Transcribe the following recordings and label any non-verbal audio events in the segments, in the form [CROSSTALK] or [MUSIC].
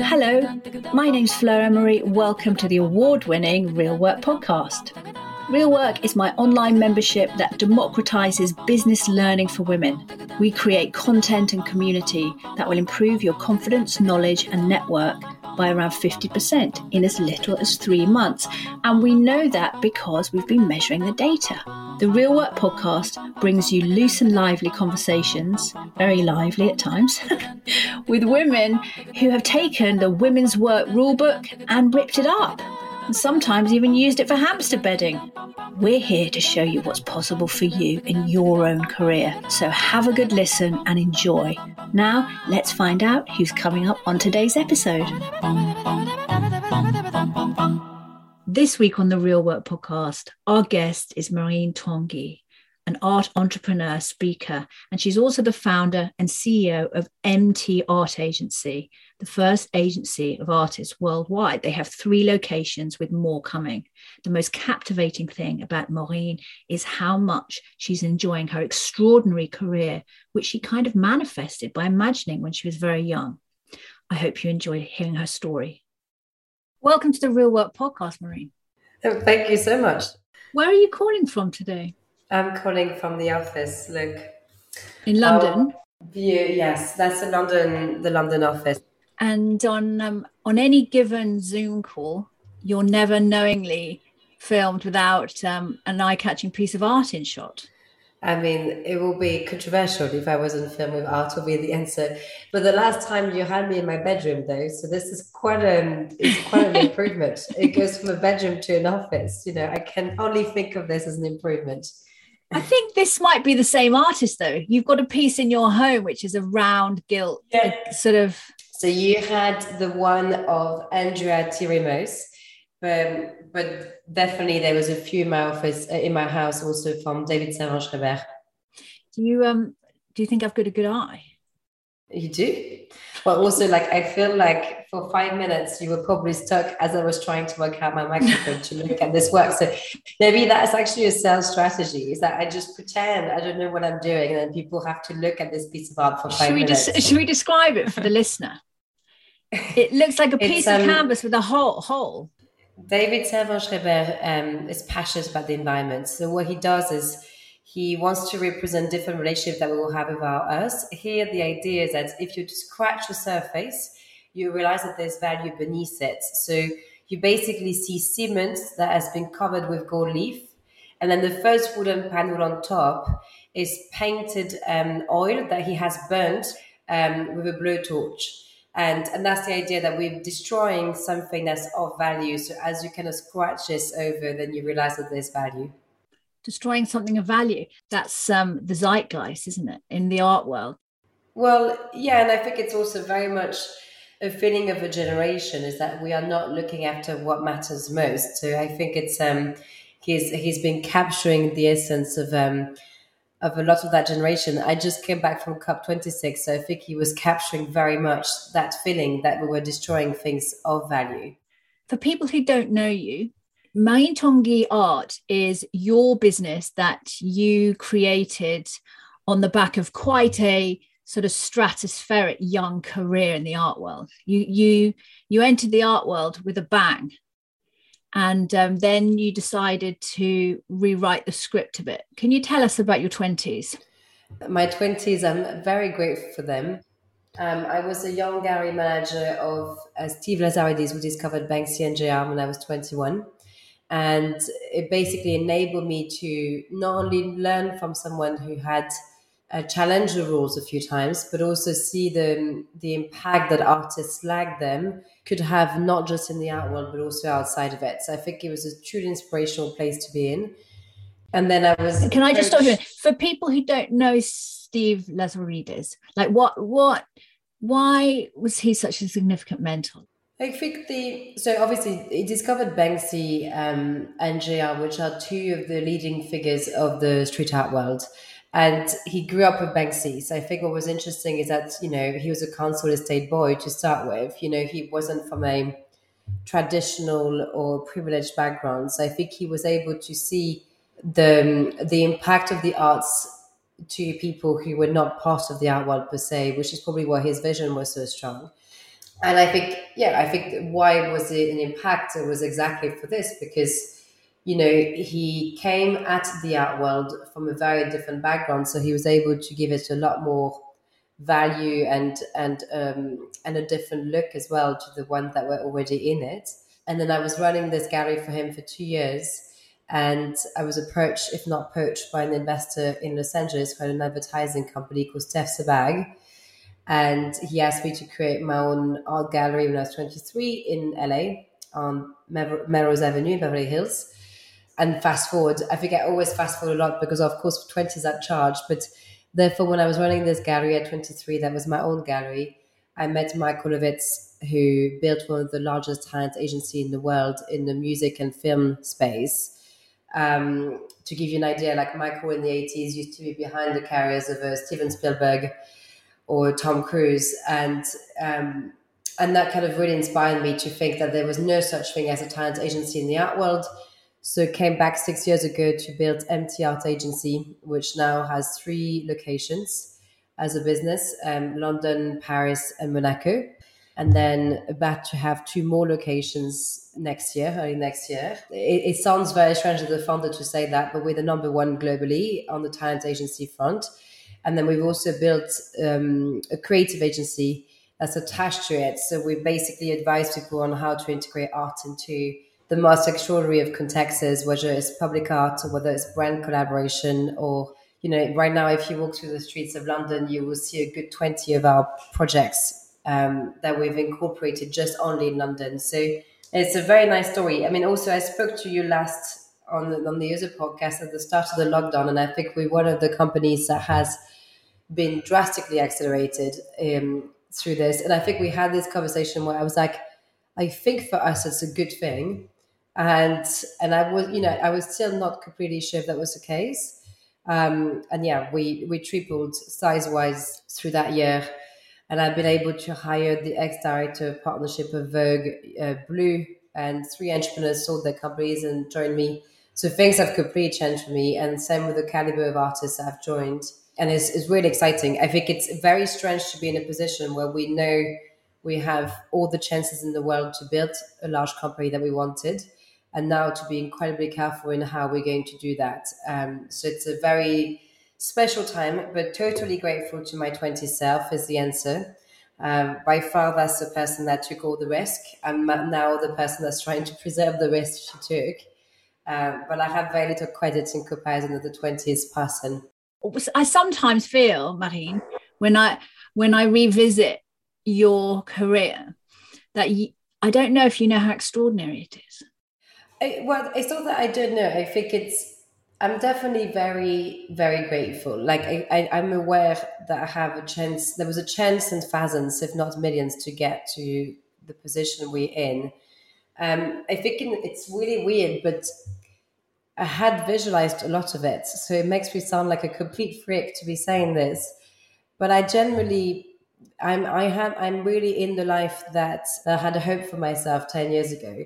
Hello, my name's Fleur Emery. Welcome to the award winning Real Work podcast. Real Work is my online membership that democratizes business learning for women. We create content and community that will improve your confidence, knowledge, and network by around 50% in as little as three months. And we know that because we've been measuring the data. The Real Work podcast brings you loose and lively conversations, very lively at times, [LAUGHS] with women who have taken the women's work rulebook and ripped it up. And sometimes even used it for hamster bedding. We're here to show you what's possible for you in your own career. So have a good listen and enjoy. Now, let's find out who's coming up on today's episode. This week on the Real Work podcast, our guest is Marine Tanguy, an art entrepreneur, speaker, and she's also the founder and CEO of MT Art Agency, the first agency of artists worldwide. They have three locations with more coming. The most captivating thing about Marine is how much she's enjoying her extraordinary career, which she kind of manifested by imagining when she was very young. I hope you enjoy hearing her story. Welcome to the Real Work Podcast, Marine. Oh, thank you so much. Where are you calling from today? I'm calling from the office. Look, in London. Oh, yes, that's the London, the London office. And on um, on any given Zoom call, you're never knowingly filmed without um, an eye-catching piece of art in shot. I mean, it will be controversial if I wasn't filmed with art. Will be the answer. But the last time you had me in my bedroom, though, so this is quite an it's quite an [LAUGHS] improvement. It goes from a bedroom to an office. You know, I can only think of this as an improvement. I think this might be the same artist, though. You've got a piece in your home which is a round gilt, yeah. sort of so you had the one of Andrea Tirimos, but but definitely there was a few in my office uh, in my house also from David Servan-Schreiber. Do you um do you think I've got a good eye? You do. But also like I feel like for five minutes you were probably stuck as I was trying to work out my microphone to look at this work. So maybe that's actually a sales strategy, is that I just pretend I don't know what I'm doing and then people have to look at this piece of art for five should minutes. Des- should we describe it for the listener? It looks like a piece um, of canvas with a hole. hole. David Servan-Schreiber um, is passionate about the environment. So what he does is he wants to represent different relationships that we will have with our earth. Here, the idea is that if you scratch the surface, you realize that there's value beneath it. So you basically see cement that has been covered with gold leaf. And then the first wooden panel on top is painted um, oil that he has burnt um, with a blowtorch and and that's the idea that we're destroying something that's of value so as you kind of scratch this over then you realize that there's value destroying something of value that's um the zeitgeist isn't it in the art world well yeah and i think it's also very much a feeling of a generation is that we are not looking after what matters most so i think it's um he's he's been capturing the essence of um of a lot of that generation. I just came back from COP26, so I think he was capturing very much that feeling that we were destroying things of value. For people who don't know you, Marine Tanguy Art is your business that you created on the back of quite a sort of stratospheric young career in the art world. You you you entered the art world with a bang and um, then you decided to rewrite the script a bit. Can you tell us about your 20s? My 20s, I'm very grateful for them. Um, I was a young gallery manager of uh, Steve Lazarides, who discovered Banksy and JR when I was 21. And it basically enabled me to not only learn from someone who had uh, challenged the rules a few times, but also see the, the impact that artists like them could have not just in the art world but also outside of it. So I think it was a truly inspirational place to be in. And then I was. Can I just stop you for people who don't know Steve Lazarides? Like, what, what, why was he such a significant mentor? I think the so obviously he discovered Banksy um, and JR, which are two of the leading figures of the street art world and he grew up with Banksy. So I think what was interesting is that you know he was a council estate boy to start with. You know he wasn't from a traditional or privileged background. So I think he was able to see the the impact of the arts to people who were not part of the art world per se, which is probably why his vision was so strong. And I think, yeah, I think why was it an impact? It was exactly for this because, you know, he came at the art world from a very different background, so he was able to give it a lot more value and and um, and a different look as well to the ones that were already in it. And then I was running this gallery for him for two years and I was approached, if not poached, by an investor in Los Angeles for an advertising company called Steph Sebag. And he asked me to create my own art gallery when I was 23 in LA on Melrose Avenue, in Beverly Hills. And fast forward, I think I always fast forward a lot because, of course, 20 is at charge. But therefore, when I was running this gallery at 23, that was my own gallery, I met Michael Ovitz, who built one of the largest talent agency in the world in the music and film space um, to give you an idea, like Michael in the 80s used to be behind the carriers of uh, Steven Spielberg or Tom Cruise. And, um, and that kind of really inspired me to think that there was no such thing as a talent agency in the art world. So came back six years ago to build MT Art Agency, which now has three locations as a business, um, London, Paris, and Monaco and then about to have two more locations next year, early next year. It, it, sounds very strange as a founder to say that, but we're the number one globally on the talent agency front. And then we've also built um, a creative agency that's attached to it. So we basically advise people on how to integrate art into the most extraordinary of contexts, whether it's public art or whether it's brand collaboration or you know, right now, if you walk through the streets of London, you will see a good 20 of our projects um, that we've incorporated just only in London. So it's a very nice story. I mean, also I spoke to you last on the, on the user podcast at the start of the lockdown, and I think we're one of the companies that has been drastically accelerated um, through this. And I think we had this conversation where I was like, I think for us it's a good thing, and and I was you know I was still not completely sure if that was the case. Um, and yeah, we we tripled size wise through that year and I've been able to hire the ex-director of partnership of Vogue, uh, Blue, and three entrepreneurs sold their companies and joined me. So things have completely changed for me, and same with the caliber of artists I've joined, and it's, it's really exciting. I think it's very strange to be in a position where we know we have all the chances in the world to build a large company that we wanted, and now to be incredibly careful in how we're going to do that. Um, so it's a very special time, but totally grateful to my 20 self is the answer. Um, by far, that's the person that took all the risk. I'm now the person that's trying to preserve the risk she took. Um, but I have very little credit in comparison to the 20s person. I sometimes feel, Marine, when I when I revisit your career, that you, I don't know if you know how extraordinary it is. I, well, it's not that I don't know. I think it's I'm definitely very, very grateful. Like I, I, am aware that I have a chance. There was a chance and thousands, if not millions, to get to the position we're in. Um, I think it's really weird, but I had visualized a lot of it, so it makes me sound like a complete freak to be saying this. But I generally, I'm, I have, I'm really in the life that I had a hope for myself ten years ago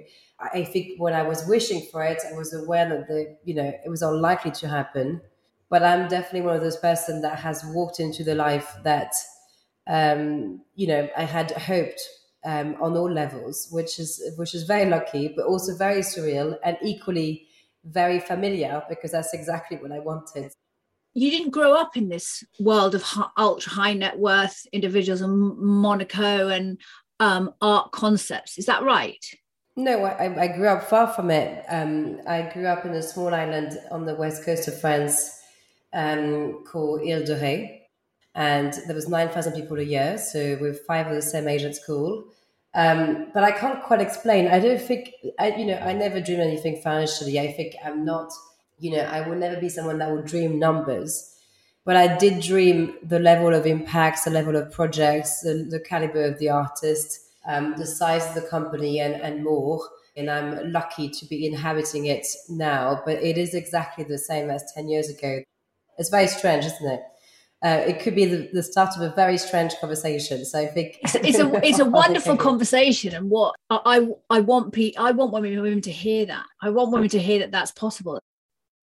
I think when I was wishing for it, I was aware that the you know it was unlikely to happen. But I'm definitely one of those person that has walked into the life that um, you know I had hoped um, on all levels, which is which is very lucky, but also very surreal and equally very familiar because that's exactly what I wanted. You didn't grow up in this world of ultra high net worth individuals in Monaco and um, art concepts. Is that right? No, I, I grew up far from it. Um, I grew up in a small island on the west coast of France um, called Ile de Ré. And there was 9,000 people a year, so we are five of the same age at school. Um, but I can't quite explain. I don't think, I, you know, I never dream anything financially. I think I'm not, you know, I will never be someone that will dream numbers. But I did dream the level of impacts, the level of projects, the, the caliber of the artist, um, the size of the company and, and more. And I'm lucky to be inhabiting it now, but it is exactly the same as 10 years ago. It's very strange, isn't it? Uh, it could be the, the, start of a very strange conversation. So I think it's, it's a it's a [LAUGHS] [LAUGHS] wonderful conversation, and what I I want pe- I want women women to hear that. I want women to hear that that's possible.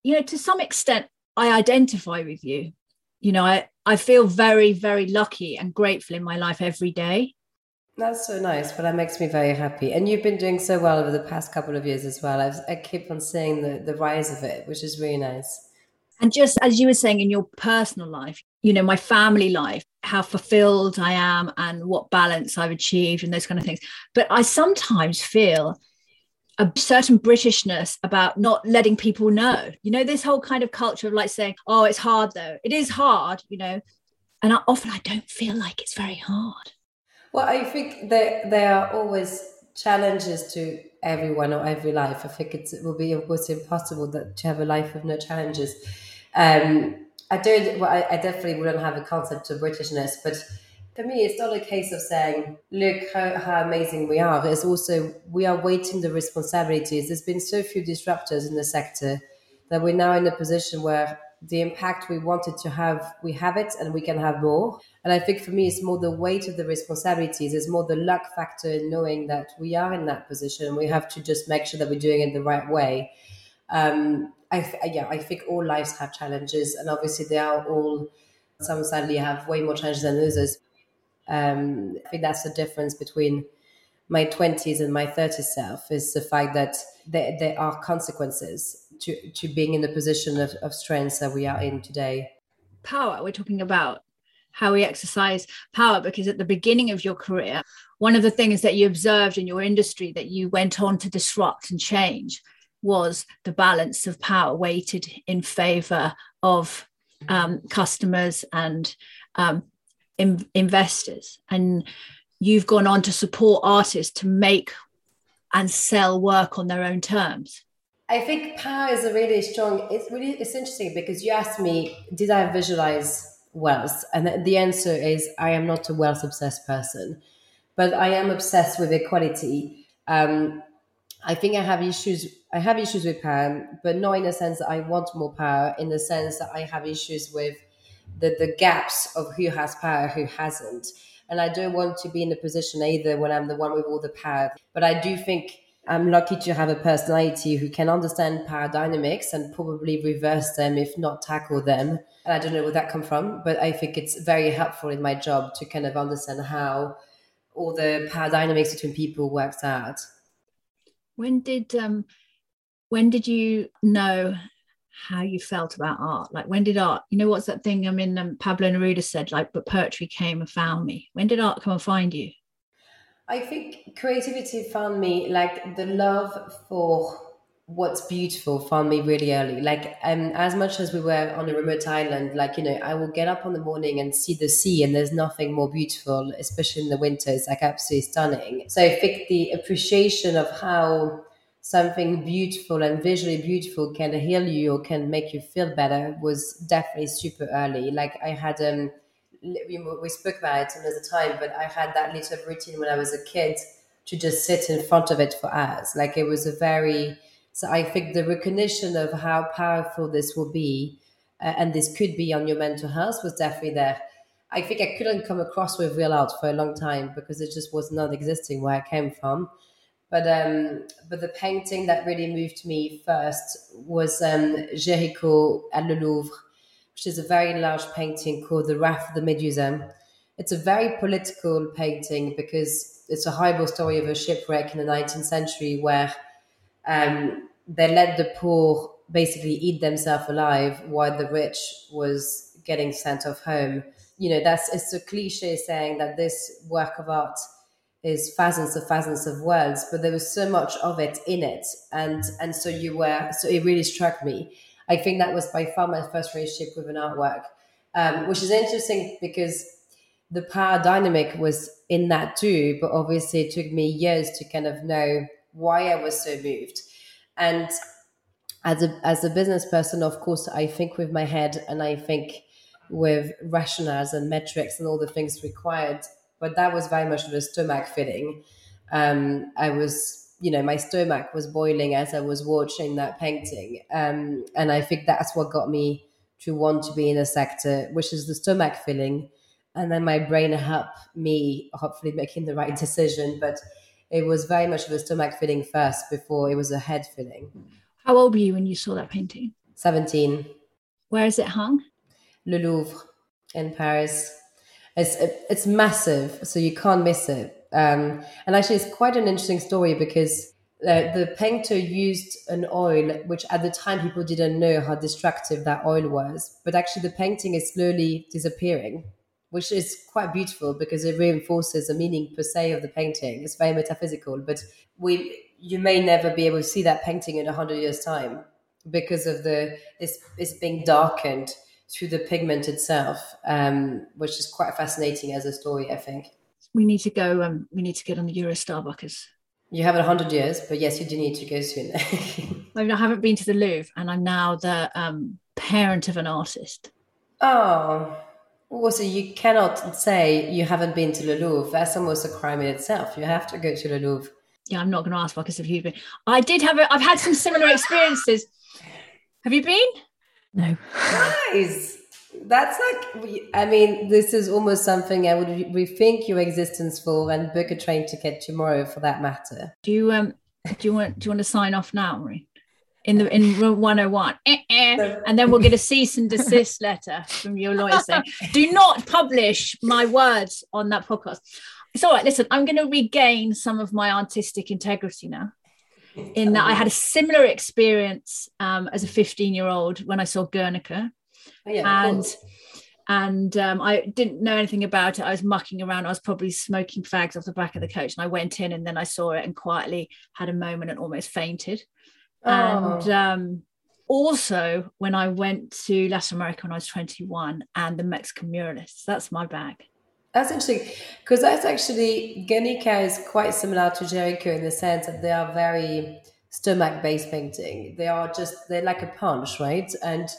you know, to some extent, I identify with you. You know, I, I feel very, very lucky and grateful in my life every day. That's so nice. But that makes me very happy. And you've been doing so well over the past couple of years as well. I've, I keep on seeing the, the rise of it, which is really nice. And just as you were saying in your personal life, you know, my family life, how fulfilled I am and what balance I've achieved and those kind of things. But I sometimes feel a certain Britishness about not letting people know. You know, this whole kind of culture of like saying, oh, it's hard though. It is hard, you know. And I, often I don't feel like it's very hard. Well, I think that there are always challenges to everyone or every life. I think it will be almost impossible that to have a life with no challenges. Um, I don't. Well, I, I definitely wouldn't have a concept of Britishness, but for me, it's not a case of saying, look how, how amazing we are. It's also, we are weighting the responsibilities. There's been so few disruptors in the sector that we're now in a position where the impact we wanted to have, we have it and we can have more. And I think for me, it's more the weight of the responsibilities, it's more the luck factor in knowing that we are in that position. We have to just make sure that we're doing it the right way. Um, I, yeah, I think all lives have challenges, and obviously they are all. Some sadly have way more challenges than others. Um, I think that's the difference between my 20s and my 30s self is the fact that there, there are consequences to, to being in the position of, of strength that we are in today. Power, we're talking about how we exercise power because at the beginning of your career, one of the things that you observed in your industry that you went on to disrupt and change was the balance of power weighted in favor of um, customers and um, in, investors. And you've gone on to support artists to make and sell work on their own terms. I think power is a really strong it's really it's interesting because you asked me did i visualize wealth? And the answer is i am not a wealth obsessed person but i am obsessed with equality. Um, i think i have issues i have issues with power but not in the sense that i want more power in the sense that i have issues with the, the gaps of who has power, who hasn't. And I don't want to be in a position either when I'm the one with all the power. But I do think I'm lucky to have a personality who can understand power dynamics and probably reverse them, if not tackle them. And I don't know where that come from, but I think it's very helpful in my job to kind of understand how all the power dynamics between people works out. When did um when did you know how you felt about art. Like when did art, you know, what's that thing? I mean, um, Pablo Neruda said, like, but poetry came and found me. When did art come and find you? I think creativity found me like the love for what's beautiful found me really early. Like, um, as much as we were on a remote island, like, you know, I will get up in the morning and see the sea, and there's nothing more beautiful, especially in the winter it's like absolutely stunning. So I think the appreciation of how something beautiful and visually beautiful can heal you or can make you feel better was definitely super early. Like I had um we, we spoke about it another time, but I had that little routine when I was a kid to just sit in front of it for hours. Like it was a very so I think the recognition of how powerful this will be uh, and this could be on your mental health was definitely there. I think I couldn't come across with real art for a long time because it just was not existing where I came from. But um, but the painting that really moved me first was um, Géricault at Le Louvre, which is a very large painting called The Raft of the Medusa. It's a very political painting because it's a horrible story of a shipwreck in the 19th century where um, they let the poor basically eat themselves alive while the rich was getting sent off home. You know, that's it's a cliche saying that this work of art is thousands of thousands of words, but there was so much of it in it, and and so you were so it really struck me. I think that was by far my first relationship with an artwork, um, which is interesting because the power dynamic was in that too, but obviously it took me years to kind of know why I was so moved. And as a as a business person, of course, I think with my head and I think with rationales and metrics and all the things required but that was very much of a stomach feeling. Um, I was, you know, my stomach was boiling as I was watching that painting. Um, and I think that's what got me to want to be in a sector, which is the stomach feeling. And then my brain helped me hopefully making the right [LAUGHS] decision. But it was very much of a stomach feeling first before it was a head feeling. How old were you when you saw that painting? 17. Where is it hung? Le Louvre in Paris. It's it's massive, so you can't miss it. Um, and actually, it's quite an interesting story because uh, the painter used an oil which at the time people didn't know how destructive that oil was but actually the painting is slowly disappearing which is quite beautiful because it reinforces the meaning per se of the painting it's very metaphysical but we you may never be able to see that painting in a 100 years time because of the it's, it's being darkened through the pigment itself um, which is quite fascinating as a story i think we need to go um, we need to get on the eurostar buckers you have it 100 years, but yes, you do need to go soon. [LAUGHS] I, mean, I haven't been to the Louvre and I'm now the um, parent of an artist. Oh, also, you cannot say you haven't been to the Louvre. That's almost a crime in itself. You have to go to the Louvre. Yeah, I'm not going to ask Marcus if you've been. I did have. A, I've had some similar experiences. Have you been? No. Nice that's like i mean this is almost something i would rethink your existence for and book a train ticket tomorrow for that matter do you um do you want do you want to sign off now Marie? in the in room 101 eh, eh. and then we'll get a cease and desist letter from your lawyer saying do not publish my words on that podcast it's all right listen i'm going to regain some of my artistic integrity now in that i had a similar experience um, as a 15 year old when i saw Guernica Oh, yeah, and and um, I didn't know anything about it. I was mucking around. I was probably smoking fags off the back of the coach, and I went in, and then I saw it and quietly had a moment and almost fainted. Oh. And um, also, when I went to Latin America when I was 21, and the Mexican muralists, that's my bag. That's interesting because that's actually Guernica is quite similar to Géricault in the sense that they are very stomach based painting. They are just they're like a punch, right? And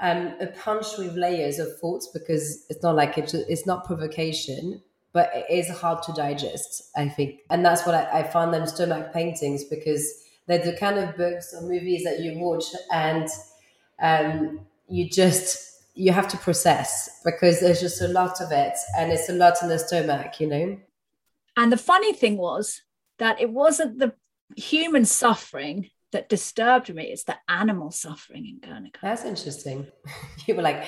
um, a punch with layers of thoughts because it's not like it's, it's not provocation, but it is hard to digest, I think. And that's what I, I found them stomach paintings because they're the kind of books or movies that you watch and um, you just you have to process because there's just a lot of it and it's a lot in the stomach, you know. And the funny thing was that it wasn't the human suffering that disturbed me It's the animal suffering in Guernica. That's interesting. [LAUGHS] You were like,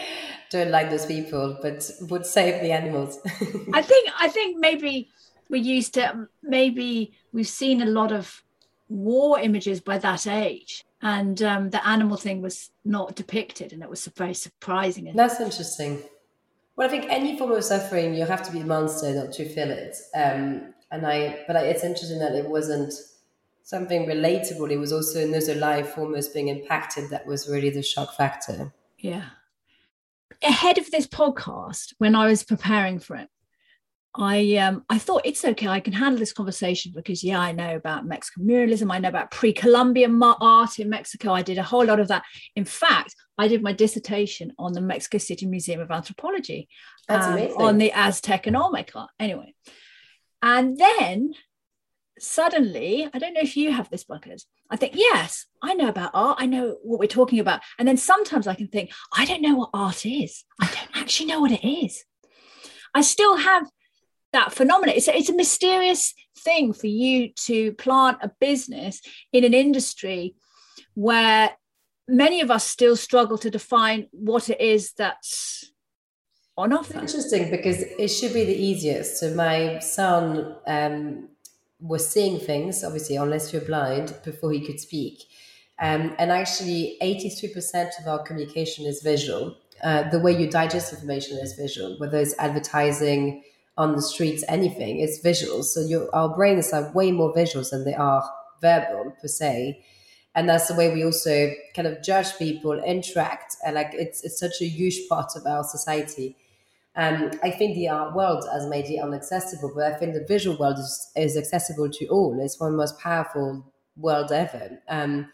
don't like those people, but would save the animals. [LAUGHS] I think I think maybe we used to maybe we've seen a lot of war images by that age, and um, the animal thing was not depicted, and it was very surprising. That's interesting. Well, I think any form of suffering, you have to be a monster not to feel it. Um, and I, but it's interesting that it wasn't something relatable. It was also another life almost being impacted. That was really the shock factor. Yeah. Ahead of this podcast, when I was preparing for it, I um I thought it's okay. I can handle this conversation because yeah, I know about Mexican muralism. I know about pre-Columbian art in Mexico. I did a whole lot of that. In fact, I did my dissertation on the Mexico City Museum of Anthropology um, on the Aztec and Olmec art. Anyway, and then suddenly, I don't know if you have this, Buckers. I think, yes, I know about art. I know what we're talking about. And then sometimes I can think, I don't know what art is. I don't actually know what it is. I still have that phenomenon. It's a, it's a mysterious thing for you to plant a business in an industry where many of us still struggle to define what it is that's on offer. Interesting because it should be the easiest. So my son um, was seeing things, obviously, unless you're blind, before he could speak. Um, and actually, 83% of our communication is visual. Uh, the way you digest information is visual, whether it's advertising on the streets, anything, it's visual. So our brains are way more visuals than they are verbal per se. And that's the way we also kind of judge people, interact. And like it's, it's such a huge part of our society. Um, I think the art world has made it inaccessible, but I think the visual world is, is accessible to all. It's one of the most powerful world ever. Um,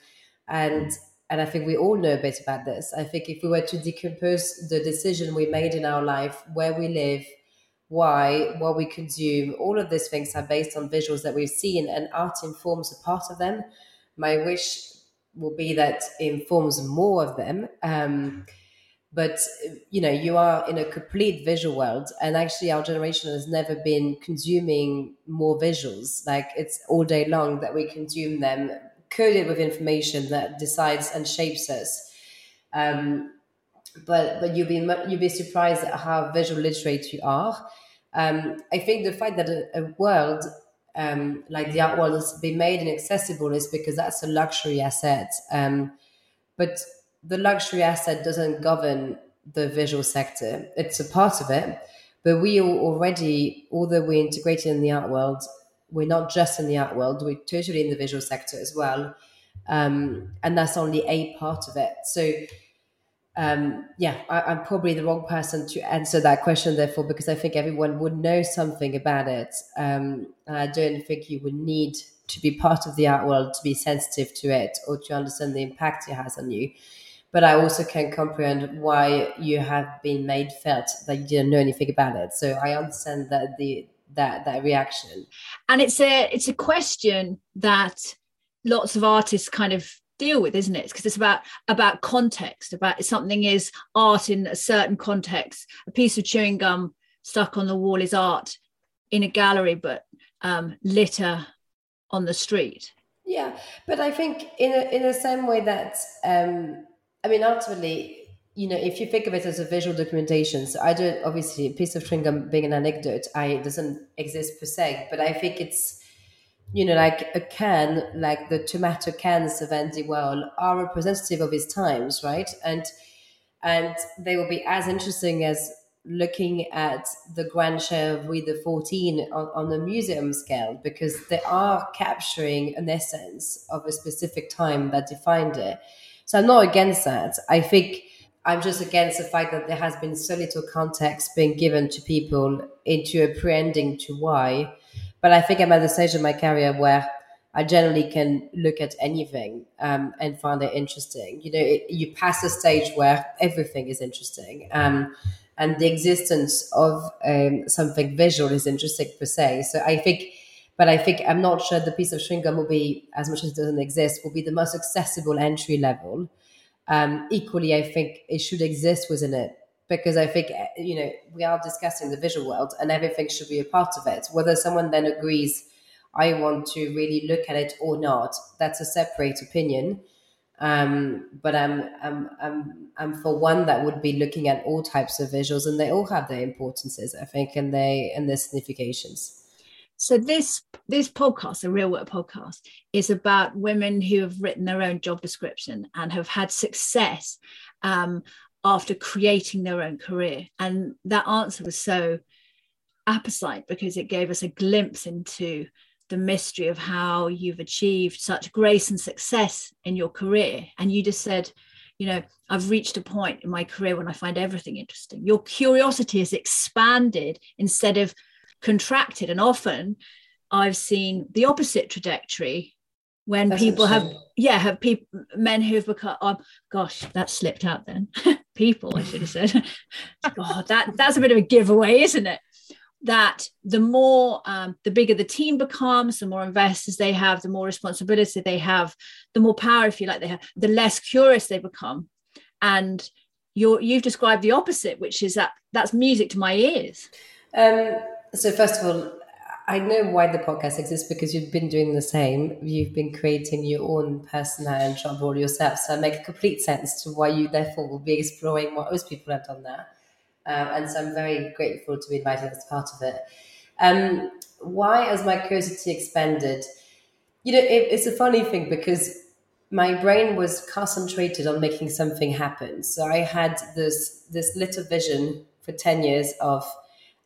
and and I think we all know a bit about this. I think if we were to decompose the decision we made in our life, where we live, why, what we consume, all of these things are based on visuals that we've seen, and art informs a part of them. My wish will be that informs more of them. Um, but you know you are in a complete visual world and actually our generation has never been consuming more visuals like it's all day long that we consume them coded with information that decides and shapes us Um, but but you'll be you'll be surprised at how visual literate you are. Um, I think the fact that a, a world um, like the art world has been made inaccessible is because that's a luxury asset. Um, but the luxury asset doesn't govern the visual sector. It's a part of it, but we already, although we're integrated in the art world, we're not just in the art world. We're totally in the visual sector as well, um, and that's only a part of it. So um, yeah, I, am probably the wrong person to answer that question, therefore, because I think everyone would know something about it. Um, I don't think you would need to be part of the art world to be sensitive to it or to understand the impact it has on you. But I also can comprehend why you have been made felt that you didn't know anything about it. So I understand that the that that reaction. And it's a it's a question that lots of artists kind of deal with isn't it? Because it's about about context about something is art in a certain context a piece of chewing gum stuck on the wall is art in a gallery but um, litter on the street. Yeah but i think in a, in the same way that um, i mean ultimately you know if you think of it as a visual documentation so i do obviously a piece of chewing gum being an anecdote i doesn't exist per se but i think it's you know, like a can, like the tomato cans of Andy Warhol, are representative of his times, right? And and they will be as interesting as looking at the Grand Chair of Louis Fourteen on, on a museum scale because they are capturing an essence of a specific time that defined it. So I'm not against that. I think I'm just against the fact that there has been so little context being given to people into a pre-ending to why but I think I'm at the stage of my career where I generally can look at anything um, and find it interesting. You know, it, you pass a stage where everything is interesting, um, and the existence of um, something visual is interesting per se. So I think, but I think I'm not sure the piece of chewing will be as much as it doesn't exist will be the most accessible entry level. Um, equally, I think it should exist within it because I think eh, you know we are discussing the visual world and everything should be a part of it. Whether someone then agrees, I want to really look at it or not, that's a separate opinion. Um, but I'm, I'm I'm I'm for one that would be looking at all types of visuals, and they all have their importances, I think, and they and their significations. So this this podcast, the Real Work podcast, is about women who have written their own job description and have had success um, after creating their own career? And that answer was so apposite because it gave us a glimpse into the mystery of how you've achieved such grace and success in your career. And you just said, you know, I've reached a point in my career when I find everything interesting. Your curiosity has expanded instead of contracted. And often I've seen the opposite trajectory when That's people have yeah have people men who've become oh gosh that slipped out then [LAUGHS] people i should have said. [LAUGHS] God that that's a bit of a giveaway isn't it? That the more um, the bigger the team becomes the more investors they have the more responsibility they have the more power if you like they have the less curious they become. And you're you've described the opposite which is that that's music to my ears. Um, so first of all I know why the podcast exists because you've been doing the same. You've been creating your own persona and job role yourself. So it makes complete sense to why you therefore will be exploring what most people have done there. Um, and so I'm very grateful to be invited as part of it. Um, why has my curiosity expanded? You know, it, it's a funny thing because my brain was concentrated on making something happen. So I had this this little vision for 10 years of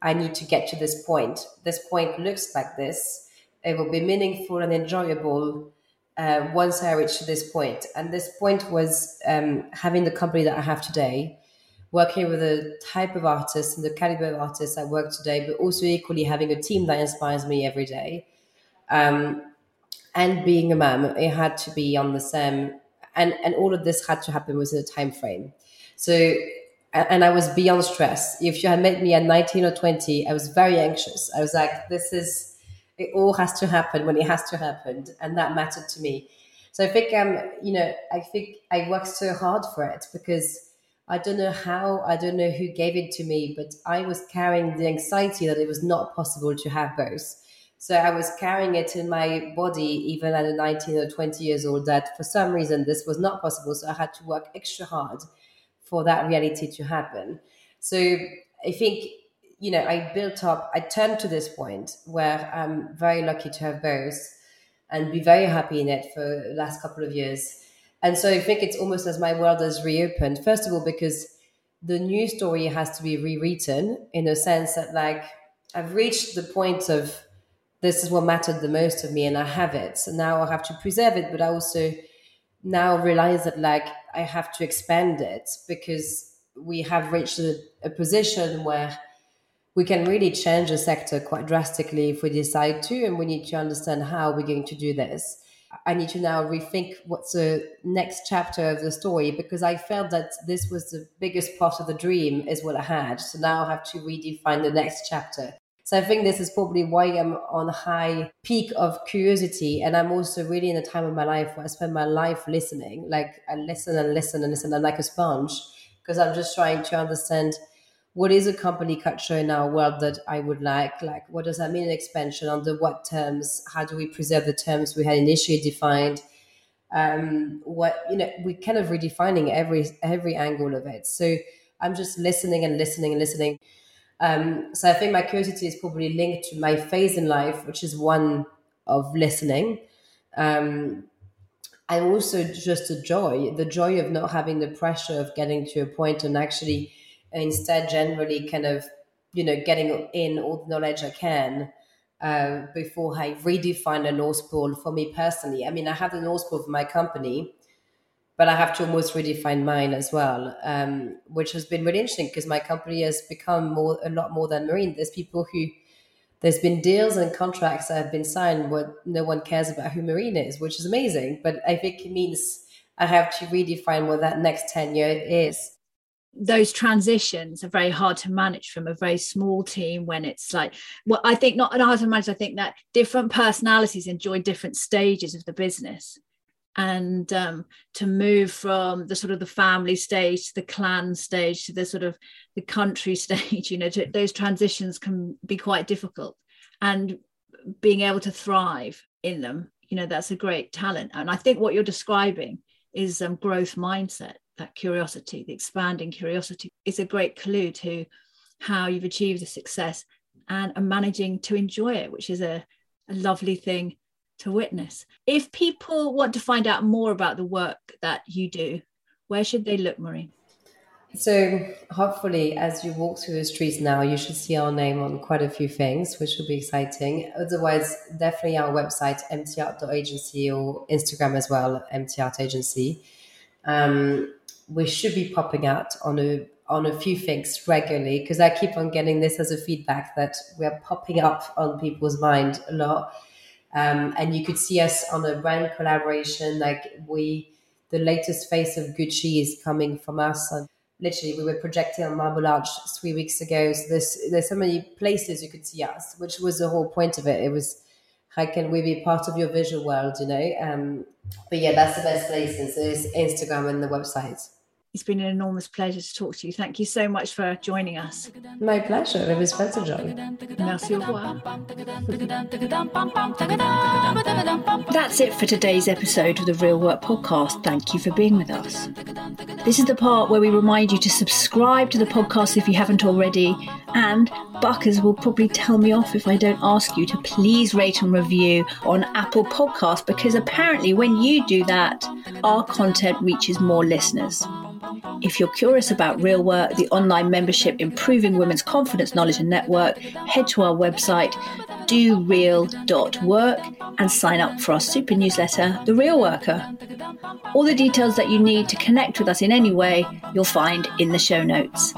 I need to get to this point. This point looks like this. It will be meaningful and enjoyable uh, once I reach this point. And this point was um, having the company that I have today, working with the type of artists and the caliber of artists I work today, but also equally having a team that inspires me every day. Um, and being a mom, it had to be on the same, and, and all of this had to happen within a time frame. So and I was beyond stress. If you had met me at 19 or 20, I was very anxious. I was like, this is, it all has to happen when it has to happen. And that mattered to me. So I think, um, you know, I think I worked so hard for it because I don't know how, I don't know who gave it to me, but I was carrying the anxiety that it was not possible to have both. So I was carrying it in my body even at 19 or 20 years old that for some reason this was not possible. So I had to work extra hard for that reality to happen. So I think, you know, I built up, I turned to this point where I'm very lucky to have both and be very happy in it for the last couple of years. And so I think it's almost as my world has reopened. First of all, because the new story has to be rewritten in a sense that like I've reached the point of this is what mattered the most of me and I have it. So now I have to preserve it, but I also now realize that like I have to expand it because we have reached a, a position where we can really change the sector quite drastically if we decide to, and we need to understand how we're going to do this. I need to now rethink what's the next chapter of the story because I felt that this was the biggest part of the dream is what I had. So now I have to redefine the next chapter. So I think this is probably why I'm on high peak of curiosity. And I'm also really in a time of my life where I spend my life listening. Like I listen and listen and listen. I'm like a sponge because I'm just trying to understand what is a company culture in our world that I would like? Like, what does that mean in expansion? Under what terms? How do we preserve the terms we had initially defined? Um, what you know, we're kind of redefining every every angle of it. So I'm just listening and listening and listening. Um, so I think my curiosity is probably linked to my phase in life, which is one of listening. Um, and also just the joy, the joy of not having the pressure of getting to a point and actually instead generally kind of, you know, getting in all the knowledge I can uh, before I redefine the North Pole for me personally. I mean, I have the North Pole for my company, but I have to almost redefine mine as well, um, which has been really interesting because my company has become more a lot more than Marine. There's people who there's been deals and contracts that have been signed where no one cares about who Marine is, which is amazing. But I think it means I have to redefine what that next tenure is. Those transitions are very hard to manage from a very small team when it's like, well, I think not hard to manage. I think that different personalities enjoy different stages of the business and um, to move from the sort of the family stage to the clan stage to the sort of the country [LAUGHS] stage you know to, those transitions can be quite difficult. And being able to thrive in them you know that's a great talent. And i think what you're describing is um, growth mindset that curiosity the expanding curiosity is a great clue to how you've achieved the success and are managing to enjoy it which is a, a lovely thing to witness. If people want to find out more about the work that you do, where should they look, Marie? So, hopefully, as you walk through the streets now, you should see our name on quite a few things, which will be exciting. Otherwise, definitely our website, mtart.agency, or Instagram as well, mtartagency. Um, we should be popping out on a on a few things regularly because I keep on getting this as a feedback that we're popping up on people's mind a lot. Um, and you could see us on a brand collaboration. Like we, the latest face of Gucci is coming from us. And literally, we were projecting on Marble Arch three weeks ago. So there's there's so many places you could see us, which was the whole point of it. It was how can we be part of your visual world, you know? Um, but yeah, that's the best places. Is Instagram and the website. It's been an enormous pleasure to talk to you. Thank you so much for joining us. My pleasure. It was fun to join. Merci au revoir. That's it for today's episode of the Real Work Podcast. Thank you for being with us. This is the part where we remind you to subscribe to the podcast if you haven't already. And Buckers will probably tell me off if I don't ask you to please rate and review on Apple Podcasts because apparently when you do that, our content reaches more listeners. If you're curious about Real Work, the online membership improving women's confidence, knowledge, and network, head to our website, doreal.work, and sign up for our super newsletter, The Real Worker. All the details that you need to connect with us in any way, you'll find in the show notes.